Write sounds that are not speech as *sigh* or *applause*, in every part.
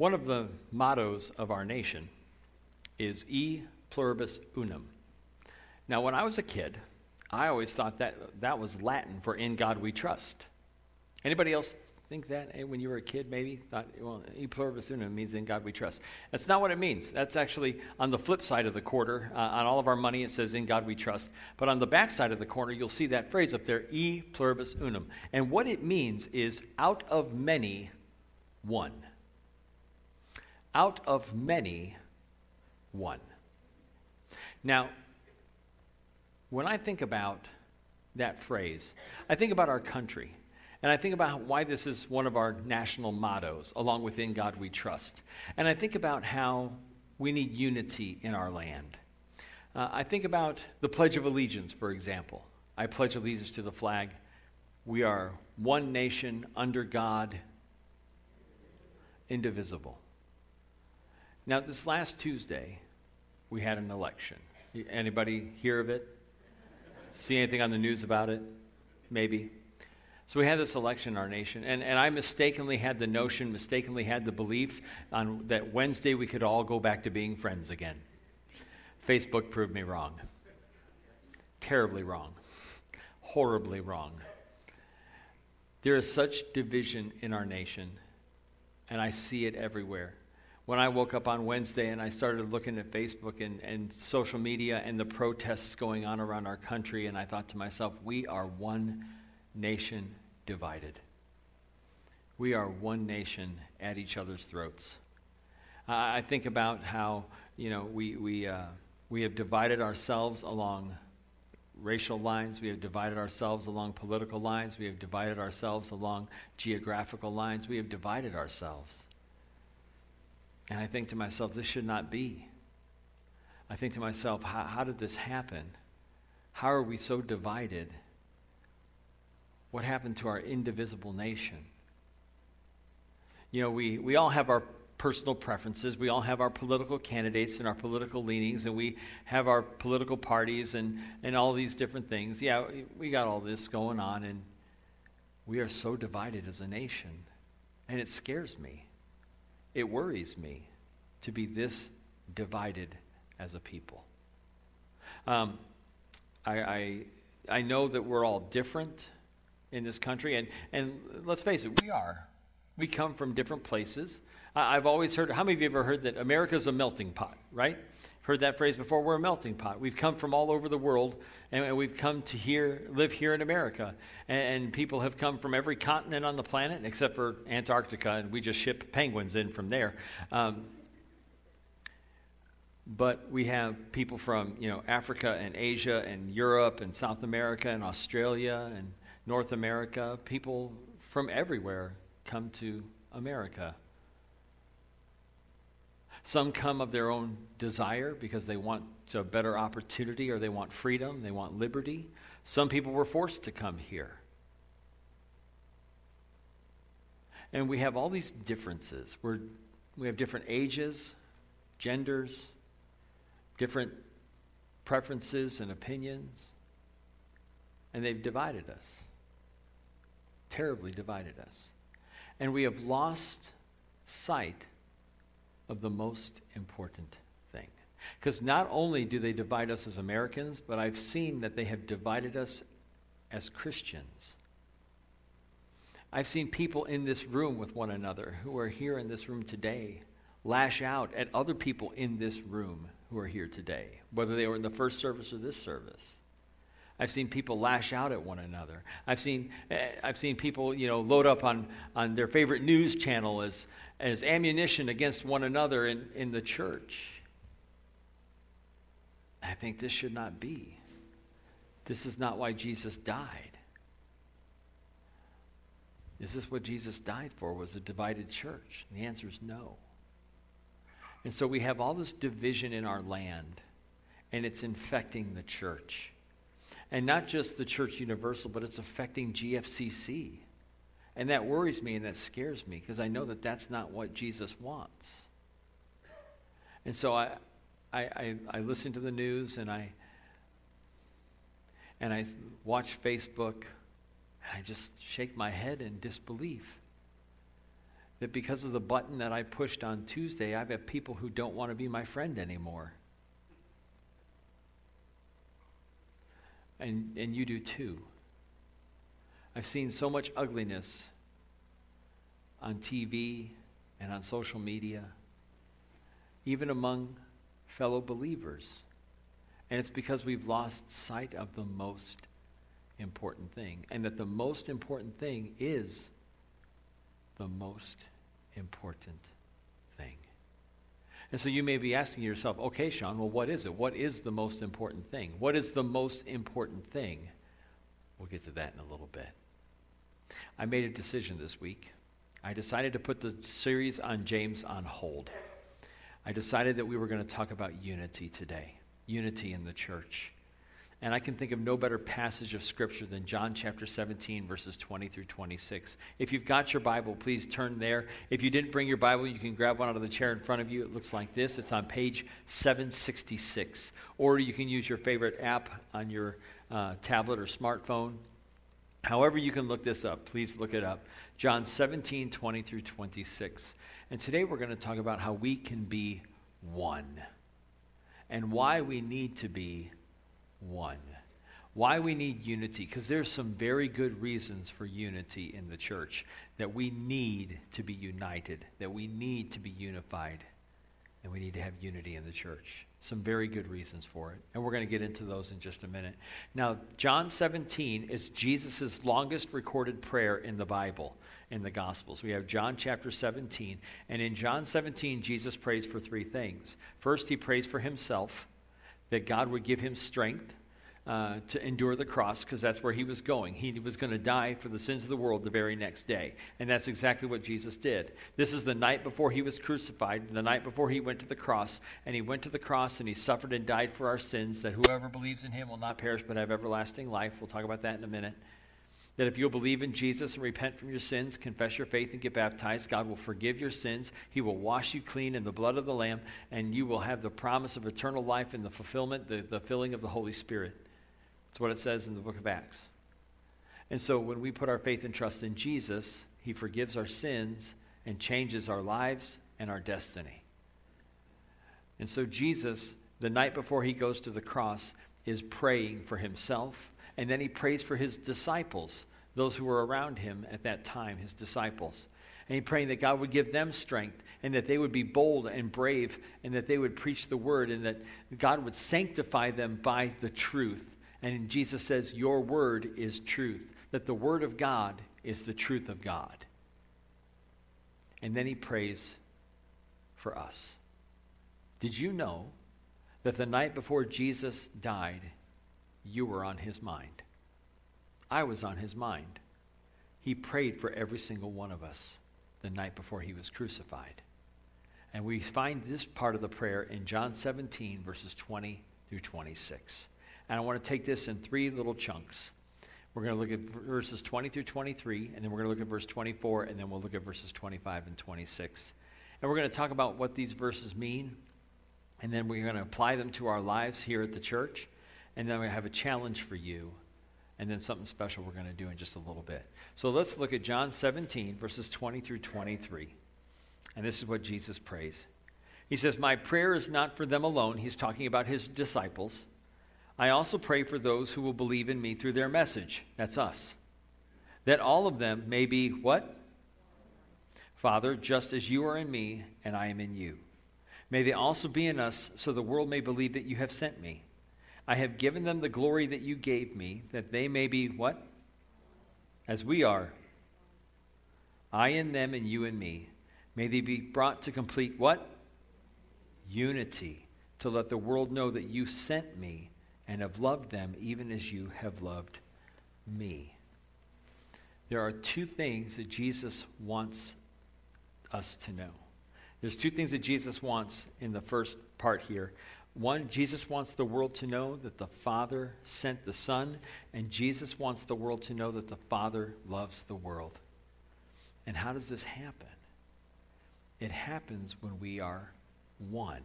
One of the mottos of our nation is E pluribus unum. Now, when I was a kid, I always thought that that was Latin for in God we trust. Anybody else think that eh, when you were a kid, maybe? Thought, well, e pluribus unum means in God we trust. That's not what it means. That's actually on the flip side of the quarter. Uh, on all of our money, it says in God we trust. But on the back side of the corner, you'll see that phrase up there, e pluribus unum. And what it means is out of many, one. Out of many, one. Now, when I think about that phrase, I think about our country. And I think about why this is one of our national mottos, along with In God We Trust. And I think about how we need unity in our land. Uh, I think about the Pledge of Allegiance, for example. I pledge allegiance to the flag. We are one nation under God, indivisible. Now, this last Tuesday, we had an election. Anybody hear of it? See anything on the news about it? Maybe. So we had this election in our nation, and, and I mistakenly had the notion, mistakenly had the belief on, that Wednesday we could all go back to being friends again. Facebook proved me wrong. Terribly wrong. Horribly wrong. There is such division in our nation, and I see it everywhere. When I woke up on Wednesday and I started looking at Facebook and, and social media and the protests going on around our country, and I thought to myself, we are one nation divided. We are one nation at each other's throats. I think about how, you know, we, we, uh, we have divided ourselves along racial lines, we have divided ourselves along political lines, we have divided ourselves along geographical lines, we have divided ourselves. And I think to myself, this should not be. I think to myself, how, how did this happen? How are we so divided? what happened to our indivisible nation. You know, we, we all have our personal preferences. We all have our political candidates and our political leanings, and we have our political parties and, and all these different things. Yeah, we got all this going on, and we are so divided as a nation. And it scares me. It worries me to be this divided as a people. Um, I, I, I know that we're all different in this country. And, and let's face it, we are. We come from different places. I've always heard, how many of you ever heard that America's a melting pot, right? Heard that phrase before? We're a melting pot. We've come from all over the world, and we've come to here, live here in America. And, and people have come from every continent on the planet, except for Antarctica, and we just ship penguins in from there. Um, but we have people from you know Africa and Asia and Europe and South America and Australia and North America. People from everywhere come to America. Some come of their own desire because they want a better opportunity or they want freedom, they want liberty. Some people were forced to come here. And we have all these differences. We're, we have different ages, genders, different preferences and opinions, and they've divided us terribly divided us. And we have lost sight of the most important thing. Because not only do they divide us as Americans, but I've seen that they have divided us as Christians. I've seen people in this room with one another who are here in this room today lash out at other people in this room who are here today, whether they were in the first service or this service. I've seen people lash out at one another. I've seen, eh, I've seen people, you know, load up on, on their favorite news channel as, as ammunition against one another in, in the church. I think this should not be. This is not why Jesus died. Is this what Jesus died for? Was a divided church? And the answer is no. And so we have all this division in our land, and it's infecting the church. And not just the Church Universal, but it's affecting GFCC. And that worries me and that scares me because I know that that's not what Jesus wants. And so I, I, I, I listen to the news and I, and I watch Facebook and I just shake my head in disbelief. That because of the button that I pushed on Tuesday, I've had people who don't want to be my friend anymore. And, and you do too. I've seen so much ugliness on TV and on social media, even among fellow believers. And it's because we've lost sight of the most important thing. And that the most important thing is the most important thing. And so you may be asking yourself, okay, Sean, well, what is it? What is the most important thing? What is the most important thing? We'll get to that in a little bit. I made a decision this week. I decided to put the series on James on hold. I decided that we were going to talk about unity today, unity in the church. And I can think of no better passage of Scripture than John chapter 17, verses 20 through 26. If you've got your Bible, please turn there. If you didn't bring your Bible, you can grab one out of the chair in front of you. It looks like this it's on page 766. Or you can use your favorite app on your uh, tablet or smartphone. However, you can look this up, please look it up. John 17, 20 through 26. And today we're going to talk about how we can be one and why we need to be one. Why we need unity, because there's some very good reasons for unity in the church, that we need to be united, that we need to be unified, and we need to have unity in the church. Some very good reasons for it. And we're going to get into those in just a minute. Now, John 17 is Jesus' longest recorded prayer in the Bible, in the Gospels. We have John chapter 17. And in John 17, Jesus prays for three things. First, he prays for himself that God would give him strength uh, to endure the cross because that's where he was going. He was going to die for the sins of the world the very next day. And that's exactly what Jesus did. This is the night before he was crucified, the night before he went to the cross. And he went to the cross and he suffered and died for our sins, that whoever believes in him will not perish but have everlasting life. We'll talk about that in a minute. That if you'll believe in Jesus and repent from your sins, confess your faith, and get baptized, God will forgive your sins. He will wash you clean in the blood of the Lamb, and you will have the promise of eternal life and the fulfillment, the, the filling of the Holy Spirit. That's what it says in the book of Acts. And so when we put our faith and trust in Jesus, He forgives our sins and changes our lives and our destiny. And so Jesus, the night before He goes to the cross, is praying for Himself, and then He prays for His disciples those who were around him at that time, his disciples. And he praying that God would give them strength and that they would be bold and brave and that they would preach the word and that God would sanctify them by the truth. And Jesus says, Your word is truth, that the word of God is the truth of God. And then he prays for us. Did you know that the night before Jesus died, you were on his mind? I was on his mind. He prayed for every single one of us the night before he was crucified. And we find this part of the prayer in John 17, verses 20 through 26. And I want to take this in three little chunks. We're going to look at verses 20 through 23, and then we're going to look at verse 24, and then we'll look at verses 25 and 26. And we're going to talk about what these verses mean, and then we're going to apply them to our lives here at the church. And then we have a challenge for you and then something special we're going to do in just a little bit. So let's look at John 17, verses 20 through 23. And this is what Jesus prays. He says, My prayer is not for them alone. He's talking about his disciples. I also pray for those who will believe in me through their message. That's us. That all of them may be what? Father, just as you are in me and I am in you. May they also be in us so the world may believe that you have sent me. I have given them the glory that you gave me, that they may be what? As we are. I in them and you in me. May they be brought to complete what? Unity, to let the world know that you sent me and have loved them even as you have loved me. There are two things that Jesus wants us to know. There's two things that Jesus wants in the first part here. One, Jesus wants the world to know that the Father sent the Son, and Jesus wants the world to know that the Father loves the world. And how does this happen? It happens when we are one,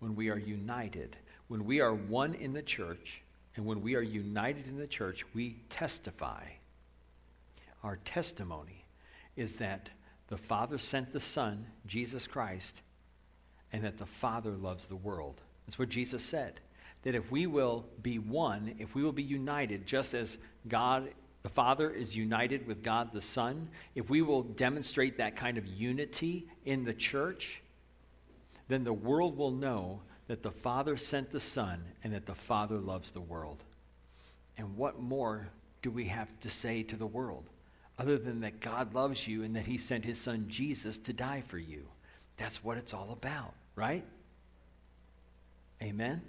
when we are united. When we are one in the church, and when we are united in the church, we testify. Our testimony is that the Father sent the Son, Jesus Christ, and that the Father loves the world. That's what Jesus said. That if we will be one, if we will be united, just as God the Father is united with God the Son, if we will demonstrate that kind of unity in the church, then the world will know that the Father sent the Son and that the Father loves the world. And what more do we have to say to the world other than that God loves you and that He sent His Son Jesus to die for you? That's what it's all about, right? Amen?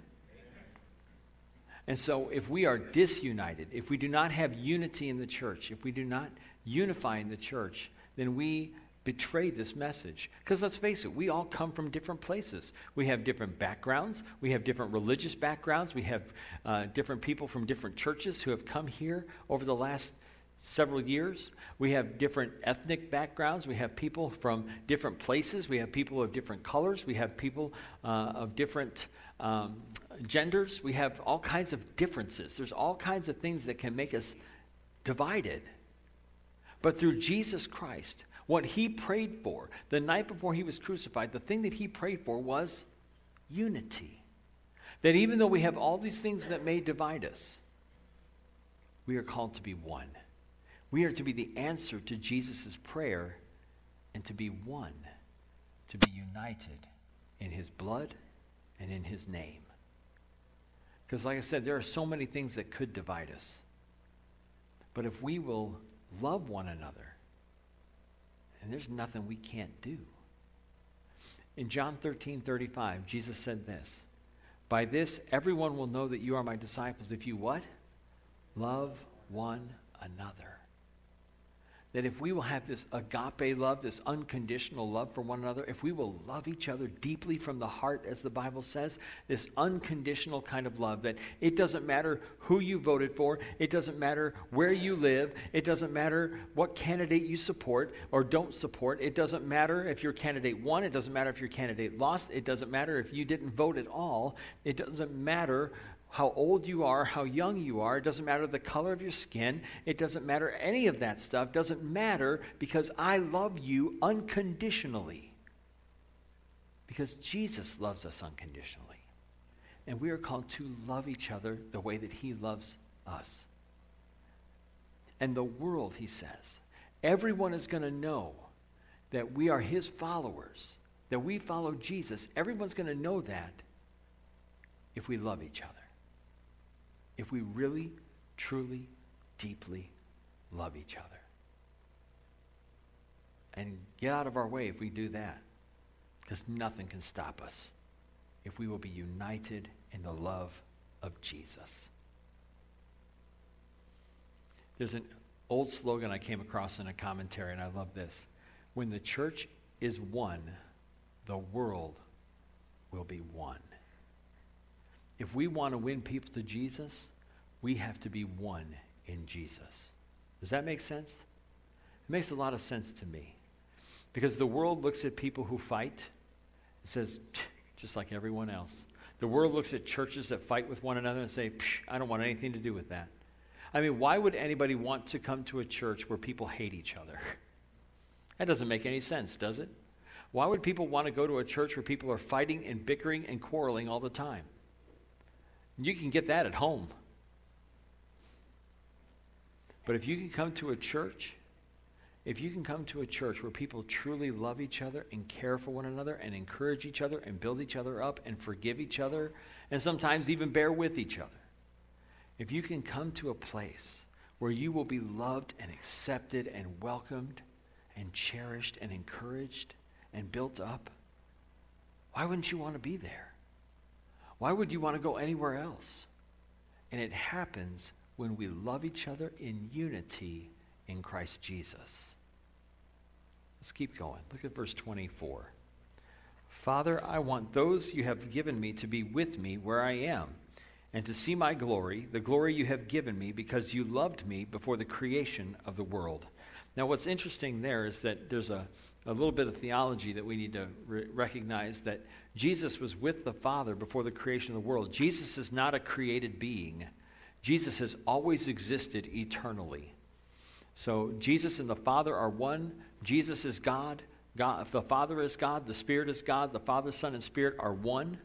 And so, if we are disunited, if we do not have unity in the church, if we do not unify in the church, then we betray this message. Because let's face it, we all come from different places. We have different backgrounds, we have different religious backgrounds, we have uh, different people from different churches who have come here over the last several years. We have different ethnic backgrounds. We have people from different places. We have people of different colors. We have people uh, of different um, genders. We have all kinds of differences. There's all kinds of things that can make us divided. But through Jesus Christ, what he prayed for the night before he was crucified, the thing that he prayed for was unity. That even though we have all these things that may divide us, we are called to be one. We are to be the answer to Jesus' prayer and to be one, to be united in his blood and in his name. Because, like I said, there are so many things that could divide us. But if we will love one another, and there's nothing we can't do. In John 13 35, Jesus said this By this, everyone will know that you are my disciples if you what? Love one another that if we will have this agape love, this unconditional love for one another, if we will love each other deeply from the heart, as the Bible says, this unconditional kind of love, that it doesn't matter who you voted for, it doesn't matter where you live, it doesn't matter what candidate you support or don't support, it doesn't matter if your candidate won, it doesn't matter if your candidate lost, it doesn't matter if you didn't vote at all, it doesn't matter how old you are, how young you are. It doesn't matter the color of your skin. It doesn't matter any of that stuff. It doesn't matter because I love you unconditionally. Because Jesus loves us unconditionally. And we are called to love each other the way that he loves us. And the world, he says, everyone is going to know that we are his followers, that we follow Jesus. Everyone's going to know that if we love each other if we really, truly, deeply love each other. And get out of our way if we do that, because nothing can stop us if we will be united in the love of Jesus. There's an old slogan I came across in a commentary, and I love this. When the church is one, the world will be one. If we want to win people to Jesus, we have to be one in Jesus. Does that make sense? It makes a lot of sense to me. Because the world looks at people who fight and says, just like everyone else. The world looks at churches that fight with one another and say, I don't want anything to do with that. I mean, why would anybody want to come to a church where people hate each other? *laughs* That doesn't make any sense, does it? Why would people want to go to a church where people are fighting and bickering and quarreling all the time? You can get that at home. But if you can come to a church, if you can come to a church where people truly love each other and care for one another and encourage each other and build each other up and forgive each other and sometimes even bear with each other, if you can come to a place where you will be loved and accepted and welcomed and cherished and encouraged and built up, why wouldn't you want to be there? Why would you want to go anywhere else? And it happens when we love each other in unity in Christ Jesus. Let's keep going. Look at verse 24. Father, I want those you have given me to be with me where I am, and to see my glory, the glory you have given me, because you loved me before the creation of the world. Now, what's interesting there is that there's a, a little bit of theology that we need to re- recognize that Jesus was with the Father before the creation of the world. Jesus is not a created being. Jesus has always existed eternally. So Jesus and the Father are one Jesus is God. God. If the Father is God, the Spirit is God, the Father, Son, and Spirit are one,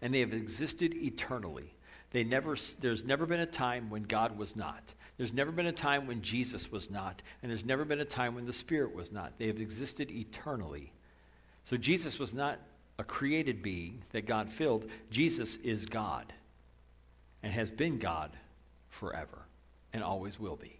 and they have existed eternally. They never, there's never been a time when God was not. There's never been a time when Jesus was not. And there's never been a time when the Spirit was not. They have existed eternally. So Jesus was not a created being that God filled. Jesus is God and has been God forever and always will be.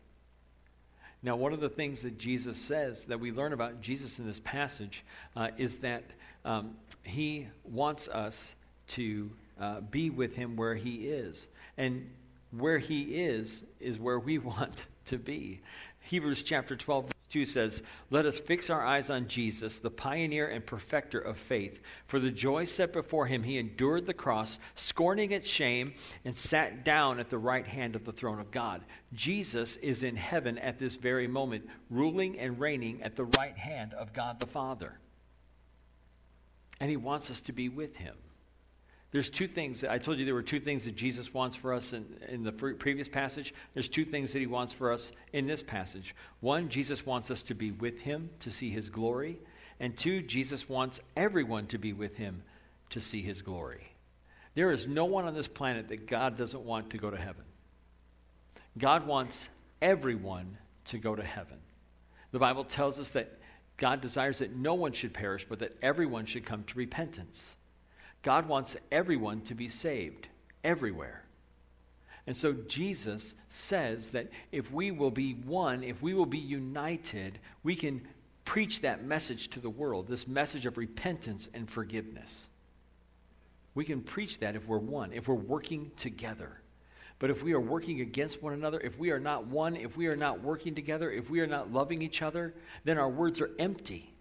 Now, one of the things that Jesus says that we learn about Jesus in this passage uh, is that um, he wants us to uh, be with him where he is. And where he is, is where we *laughs* want to be. Hebrews chapter 12, 2 says, Let us fix our eyes on Jesus, the pioneer and perfecter of faith. For the joy set before him, he endured the cross, scorning its shame, and sat down at the right hand of the throne of God. Jesus is in heaven at this very moment, ruling and reigning at the right hand of God the Father. And he wants us to be with him. There's two things. I told you there were two things that Jesus wants for us in, in the previous passage. There's two things that he wants for us in this passage. One, Jesus wants us to be with him to see his glory. And two, Jesus wants everyone to be with him to see his glory. There is no one on this planet that God doesn't want to go to heaven. God wants everyone to go to heaven. The Bible tells us that God desires that no one should perish, but that everyone should come to repentance. God wants everyone to be saved, everywhere. And so Jesus says that if we will be one, if we will be united, we can preach that message to the world, this message of repentance and forgiveness. We can preach that if we're one, if we're working together. But if we are working against one another, if we are not one, if we are not working together, if we are not loving each other, then our words are empty.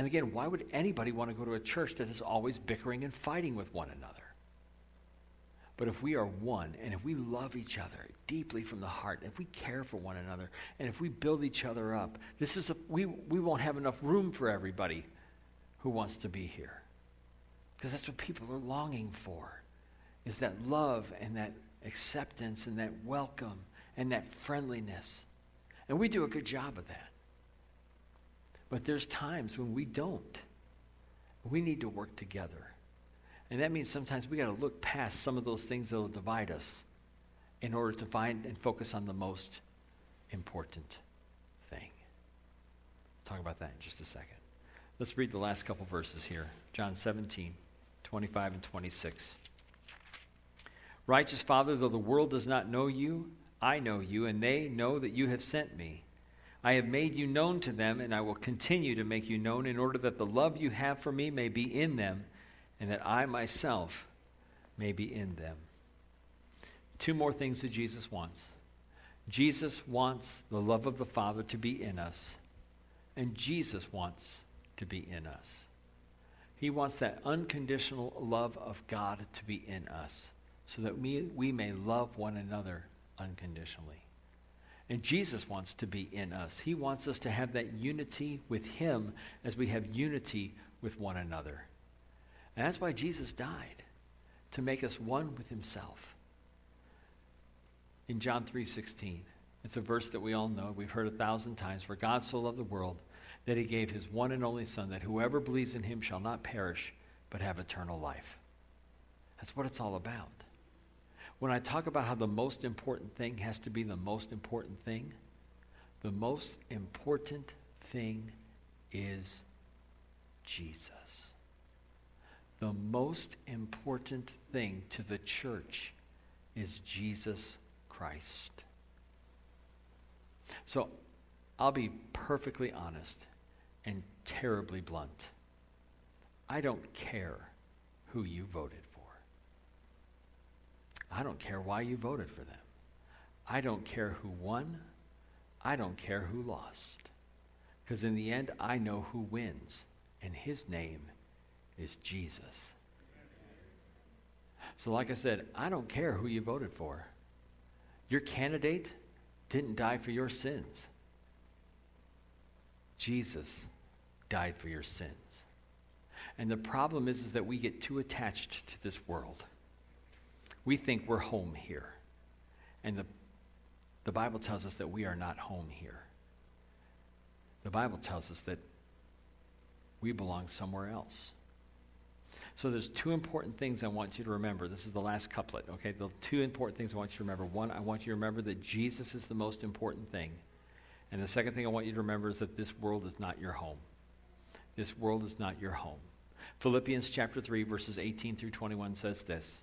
And again, why would anybody want to go to a church that is always bickering and fighting with one another? But if we are one, and if we love each other deeply from the heart, if we care for one another, and if we build each other up, this is a, we, we won't have enough room for everybody who wants to be here. Because that's what people are longing for, is that love and that acceptance and that welcome and that friendliness. And we do a good job of that. But there's times when we don't. We need to work together. And that means sometimes we got to look past some of those things that will divide us in order to find and focus on the most important thing. talk about that in just a second. Let's read the last couple verses here John 17, 25 and 26. Righteous Father, though the world does not know you, I know you, and they know that you have sent me. I have made you known to them, and I will continue to make you known in order that the love you have for me may be in them, and that I myself may be in them. Two more things that Jesus wants. Jesus wants the love of the Father to be in us, and Jesus wants to be in us. He wants that unconditional love of God to be in us so that we, we may love one another unconditionally. And Jesus wants to be in us. He wants us to have that unity with Him as we have unity with one another. And that's why Jesus died, to make us one with Himself. In John 3:16, it's a verse that we all know, we've heard a thousand times, for God so loved the world that he gave his one and only son that whoever believes in him shall not perish but have eternal life. That's what it's all about. When I talk about how the most important thing has to be the most important thing, the most important thing is Jesus. The most important thing to the church is Jesus Christ. So I'll be perfectly honest and terribly blunt. I don't care who you voted I don't care why you voted for them. I don't care who won. I don't care who lost. Because in the end, I know who wins, and his name is Jesus. So, like I said, I don't care who you voted for. Your candidate didn't die for your sins. Jesus died for your sins. And the problem is, is that we get too attached to this world we think we're home here. And the, the Bible tells us that we are not home here. the Bible tells us that we belong somewhere else. So there's two important things I want you to remember. This is the last couplet, okay? The two important things I want you to remember. One, I want you to remember that Jesus is the most important thing. And the second thing I want you to remember is that this world is not your home. This world is not your home. Philippians chapter 3 verses 18 through 21 says this.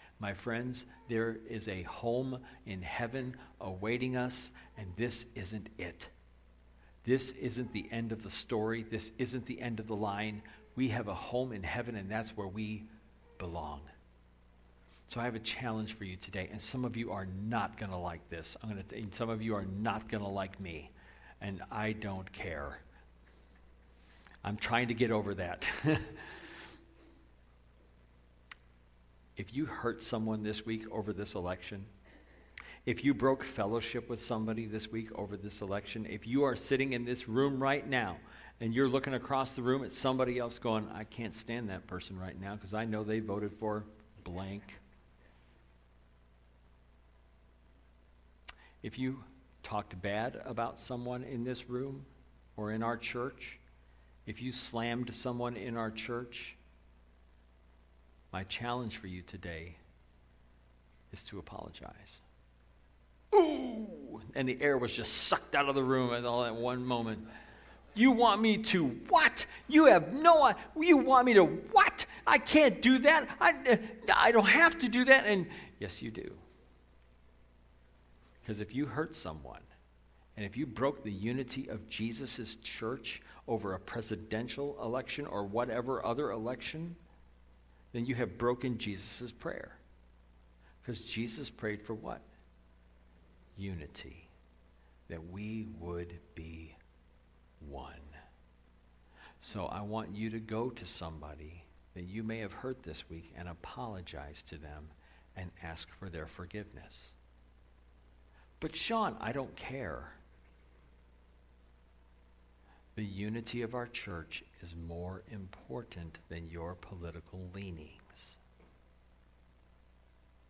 my friends, there is a home in heaven awaiting us, and this isn't it. This isn't the end of the story. This isn't the end of the line. We have a home in heaven, and that's where we belong. So I have a challenge for you today, and some of you are not going to like this. I'm going to. Some of you are not going to like me, and I don't care. I'm trying to get over that. *laughs* if you hurt someone this week over this election, if you broke fellowship with somebody this week over this election, if you are sitting in this room right now and you're looking across the room at somebody else going, I can't stand that person right now because I know they voted for blank. If you talked bad about someone in this room or in our church, if you slammed someone in our church, my challenge for you today is to apologize. Ooh! And the air was just sucked out of the room at all that one moment. You want me to what? You have no you want me to what? I can't do that. I, I don't have to do that. And yes, you do. Because if you hurt someone, and if you broke the unity of Jesus' church over a presidential election or whatever other election, then you have broken Jesus' prayer. Because Jesus prayed for what? Unity. That we would be one. So I want you to go to somebody that you may have hurt this week and apologize to them and ask for their forgiveness. But Sean, I don't care. The unity of our church is more important than your political leanings.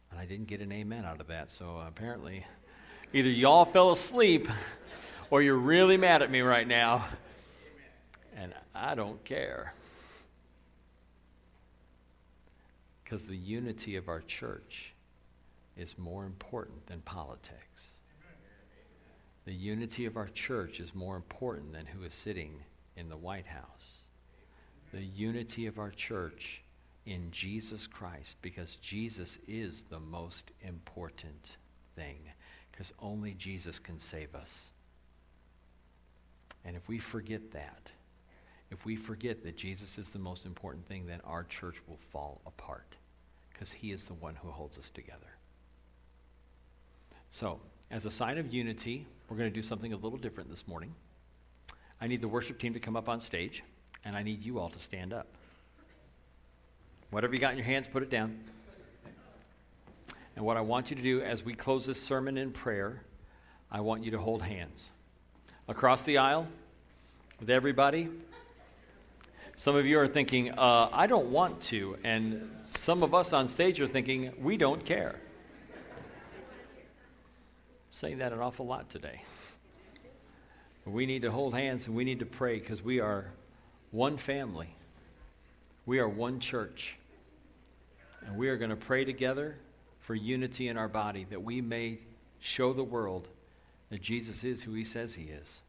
And I didn't get an amen out of that, so apparently either y'all fell asleep or you're really mad at me right now. And I don't care. Because the unity of our church is more important than politics. The unity of our church is more important than who is sitting in the White House. The unity of our church in Jesus Christ, because Jesus is the most important thing, because only Jesus can save us. And if we forget that, if we forget that Jesus is the most important thing, then our church will fall apart, because he is the one who holds us together. So, as a sign of unity, we're going to do something a little different this morning. I need the worship team to come up on stage, and I need you all to stand up. Whatever you got in your hands, put it down. And what I want you to do as we close this sermon in prayer, I want you to hold hands. Across the aisle with everybody. Some of you are thinking, uh, I don't want to. And some of us on stage are thinking, we don't care saying that an awful lot today. We need to hold hands and we need to pray because we are one family. We are one church. And we are going to pray together for unity in our body that we may show the world that Jesus is who he says he is.